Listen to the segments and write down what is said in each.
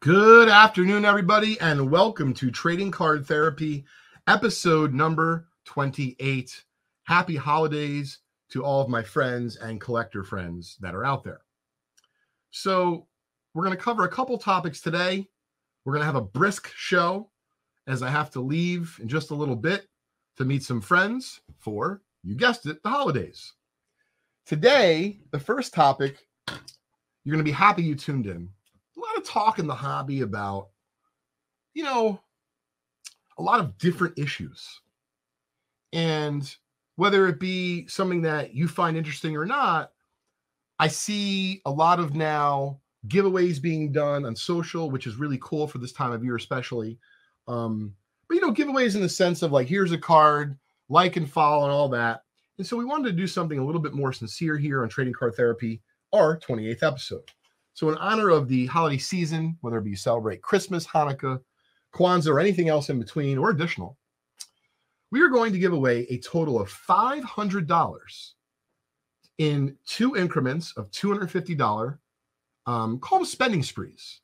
Good afternoon, everybody, and welcome to Trading Card Therapy, episode number 28. Happy holidays to all of my friends and collector friends that are out there. So, we're going to cover a couple topics today. We're going to have a brisk show as I have to leave in just a little bit to meet some friends for, you guessed it, the holidays. Today, the first topic, you're going to be happy you tuned in talk in the hobby about, you know, a lot of different issues. And whether it be something that you find interesting or not, I see a lot of now giveaways being done on social, which is really cool for this time of year, especially. Um, but you know, giveaways in the sense of like, here's a card, like and follow, and all that. And so we wanted to do something a little bit more sincere here on Trading Card Therapy, our 28th episode. So, in honor of the holiday season, whether it be you celebrate Christmas, Hanukkah, Kwanzaa, or anything else in between or additional, we are going to give away a total of $500 in two increments of $250. Um, call them spending sprees.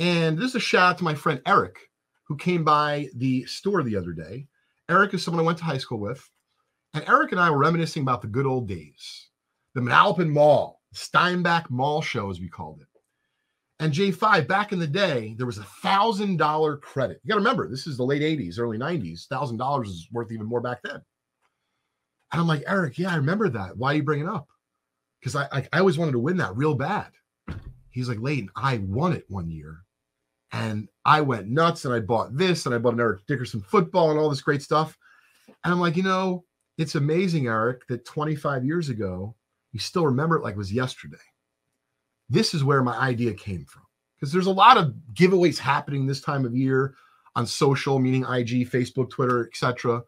And this is a shout out to my friend Eric, who came by the store the other day. Eric is someone I went to high school with. And Eric and I were reminiscing about the good old days, the Manalapan Mall, Steinbach Mall Show, as we called it. And J5, back in the day, there was a thousand dollar credit. You got to remember, this is the late 80s, early 90s. Thousand dollars is worth even more back then. And I'm like, Eric, yeah, I remember that. Why are you bringing up? Because I, I, I always wanted to win that real bad. He's like, Leighton, I won it one year. And I went nuts and I bought this and I bought an Eric Dickerson football and all this great stuff. And I'm like, you know, it's amazing, Eric, that 25 years ago, you still remember it like it was yesterday this is where my idea came from. Because there's a lot of giveaways happening this time of year on social meaning ig facebook twitter etc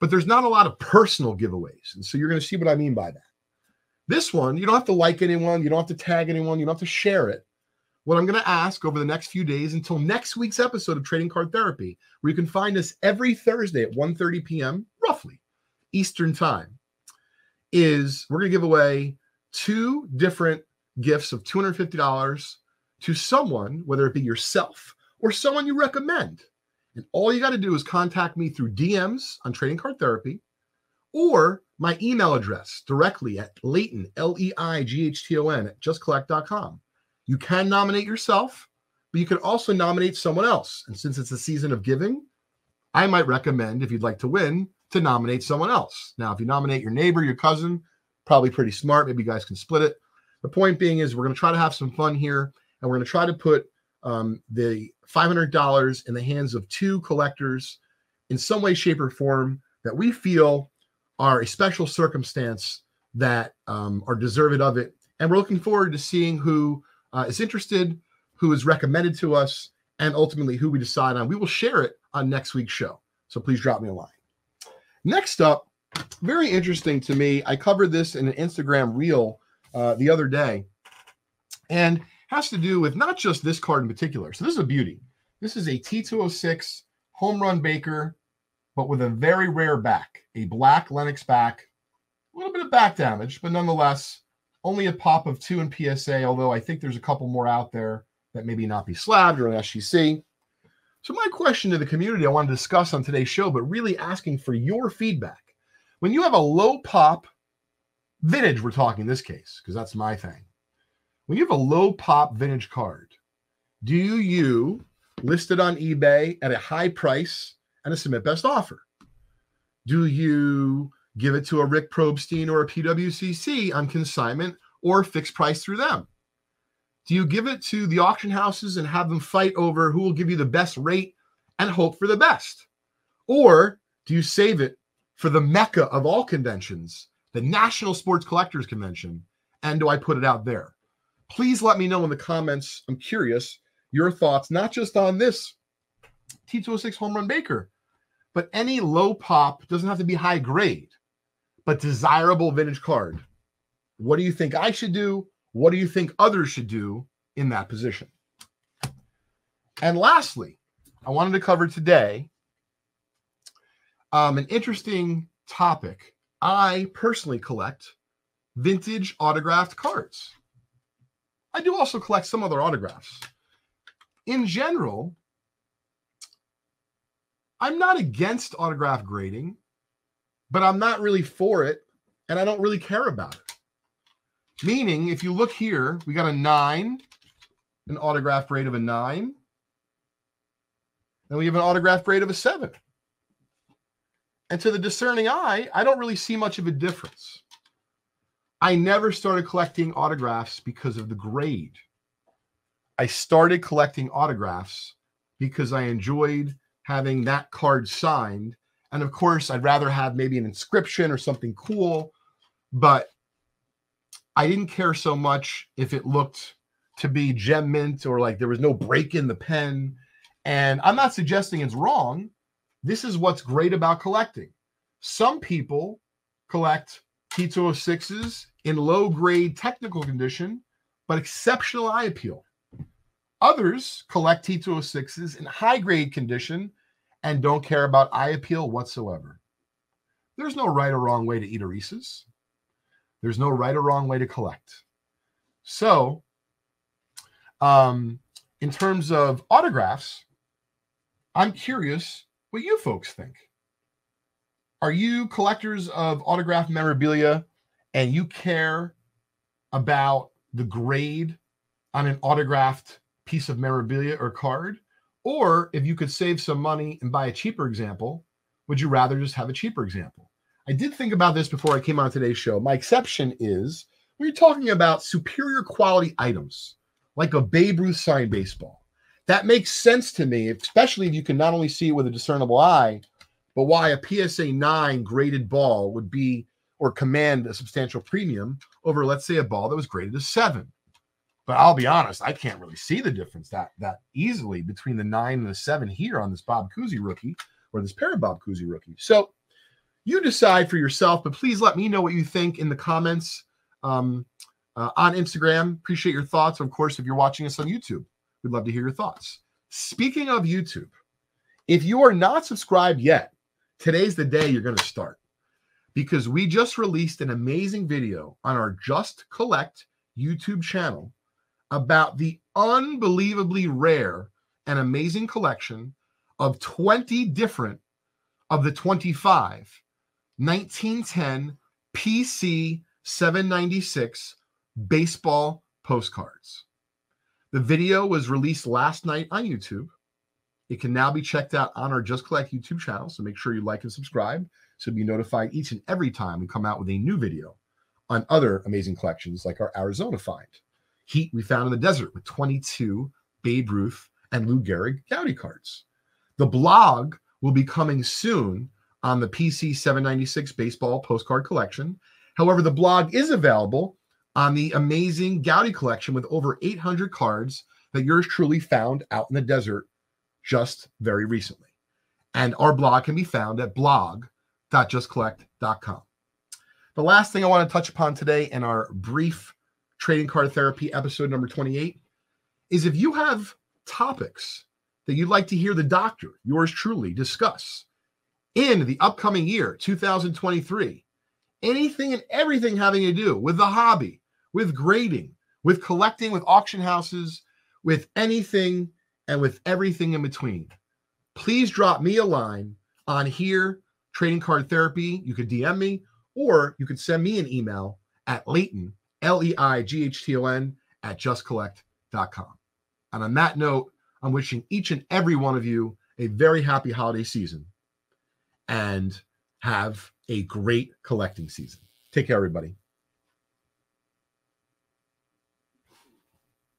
but there's not a lot of personal giveaways. And so you're going to see what i mean by that. This one you don't have to like anyone you don't have to tag anyone you don't have to share it. What i'm going to ask over the next few days until next week's episode of trading card therapy where you can find us every thursday at 1.30 p.m roughly eastern time is we're going to give away two different gifts of $250 to someone, whether it be yourself or someone you recommend. And all you got to do is contact me through DMs on Trading Card Therapy or my email address directly at Leighton, L E I G H T O N, at justcollect.com. You can nominate yourself, but you can also nominate someone else. And since it's a season of giving, I might recommend, if you'd like to win, to nominate someone else. Now, if you nominate your neighbor, your cousin, probably pretty smart. Maybe you guys can split it. The point being is we're going to try to have some fun here, and we're going to try to put um, the $500 in the hands of two collectors in some way, shape, or form that we feel are a special circumstance that um, are deserved of it. And we're looking forward to seeing who uh, is interested, who is recommended to us, and ultimately who we decide on. We will share it on next week's show. So please drop me a line. Next up, very interesting to me. I covered this in an Instagram reel uh, the other day, and has to do with not just this card in particular. So this is a beauty. This is a T206 home run Baker, but with a very rare back, a black Lenox back, a little bit of back damage, but nonetheless, only a pop of two in PSA. Although I think there's a couple more out there that maybe not be slabbed or an SGC. So my question to the community I want to discuss on today's show, but really asking for your feedback. When you have a low pop vintage, we're talking in this case, because that's my thing. When you have a low pop vintage card, do you list it on eBay at a high price and a submit best offer? Do you give it to a Rick Probstein or a PWCC on consignment or fixed price through them? Do you give it to the auction houses and have them fight over who will give you the best rate and hope for the best? Or do you save it for the mecca of all conventions the National Sports Collectors Convention, and do I put it out there? Please let me know in the comments. I'm curious your thoughts, not just on this T206 home run Baker, but any low pop, doesn't have to be high grade, but desirable vintage card. What do you think I should do? What do you think others should do in that position? And lastly, I wanted to cover today um, an interesting topic I personally collect vintage autographed cards. I do also collect some other autographs. in general, I'm not against autograph grading, but I'm not really for it and I don't really care about it. Meaning, if you look here, we got a nine, an autograph grade of a nine, and we have an autograph grade of a seven. And to the discerning eye, I don't really see much of a difference. I never started collecting autographs because of the grade. I started collecting autographs because I enjoyed having that card signed. And of course, I'd rather have maybe an inscription or something cool, but I didn't care so much if it looked to be gem mint or like there was no break in the pen. And I'm not suggesting it's wrong. This is what's great about collecting. Some people collect T206s in low grade technical condition, but exceptional eye appeal. Others collect T206s in high grade condition and don't care about eye appeal whatsoever. There's no right or wrong way to eat a Reese's. There's no right or wrong way to collect. So, um, in terms of autographs, I'm curious what you folks think. Are you collectors of autograph memorabilia and you care about the grade on an autographed piece of memorabilia or card? Or if you could save some money and buy a cheaper example, would you rather just have a cheaper example? I did think about this before I came on today's show. My exception is when you're talking about superior quality items like a Babe Ruth signed baseball. That makes sense to me, especially if you can not only see it with a discernible eye, but why a PSA 9 graded ball would be or command a substantial premium over, let's say, a ball that was graded a seven. But I'll be honest, I can't really see the difference that that easily between the nine and the seven here on this Bob Cousy rookie or this pair of Bob Cousy rookie. So you decide for yourself, but please let me know what you think in the comments um, uh, on Instagram. Appreciate your thoughts. Of course, if you're watching us on YouTube, we'd love to hear your thoughts. Speaking of YouTube, if you are not subscribed yet, today's the day you're going to start because we just released an amazing video on our Just Collect YouTube channel about the unbelievably rare and amazing collection of 20 different of the 25 1910 PC 796 baseball postcards. The video was released last night on YouTube. It can now be checked out on our Just Collect YouTube channel. So make sure you like and subscribe so be notified each and every time we come out with a new video on other amazing collections like our Arizona find. Heat we found in the desert with 22 Babe Ruth and Lou Gehrig Goudey cards. The blog will be coming soon on the PC 796 baseball postcard collection. However, the blog is available on the amazing Goudey collection with over 800 cards that yours truly found out in the desert just very recently. And our blog can be found at blog.justcollect.com. The last thing I want to touch upon today in our brief trading card therapy episode number 28 is if you have topics that you'd like to hear the doctor, yours truly, discuss in the upcoming year, 2023, anything and everything having to do with the hobby, with grading, with collecting, with auction houses, with anything and with everything in between, please drop me a line on here, trading card therapy. You could DM me or you could send me an email at Leighton, L E I G H T O N, at justcollect.com. And on that note, I'm wishing each and every one of you a very happy holiday season and have a great collecting season. Take care, everybody.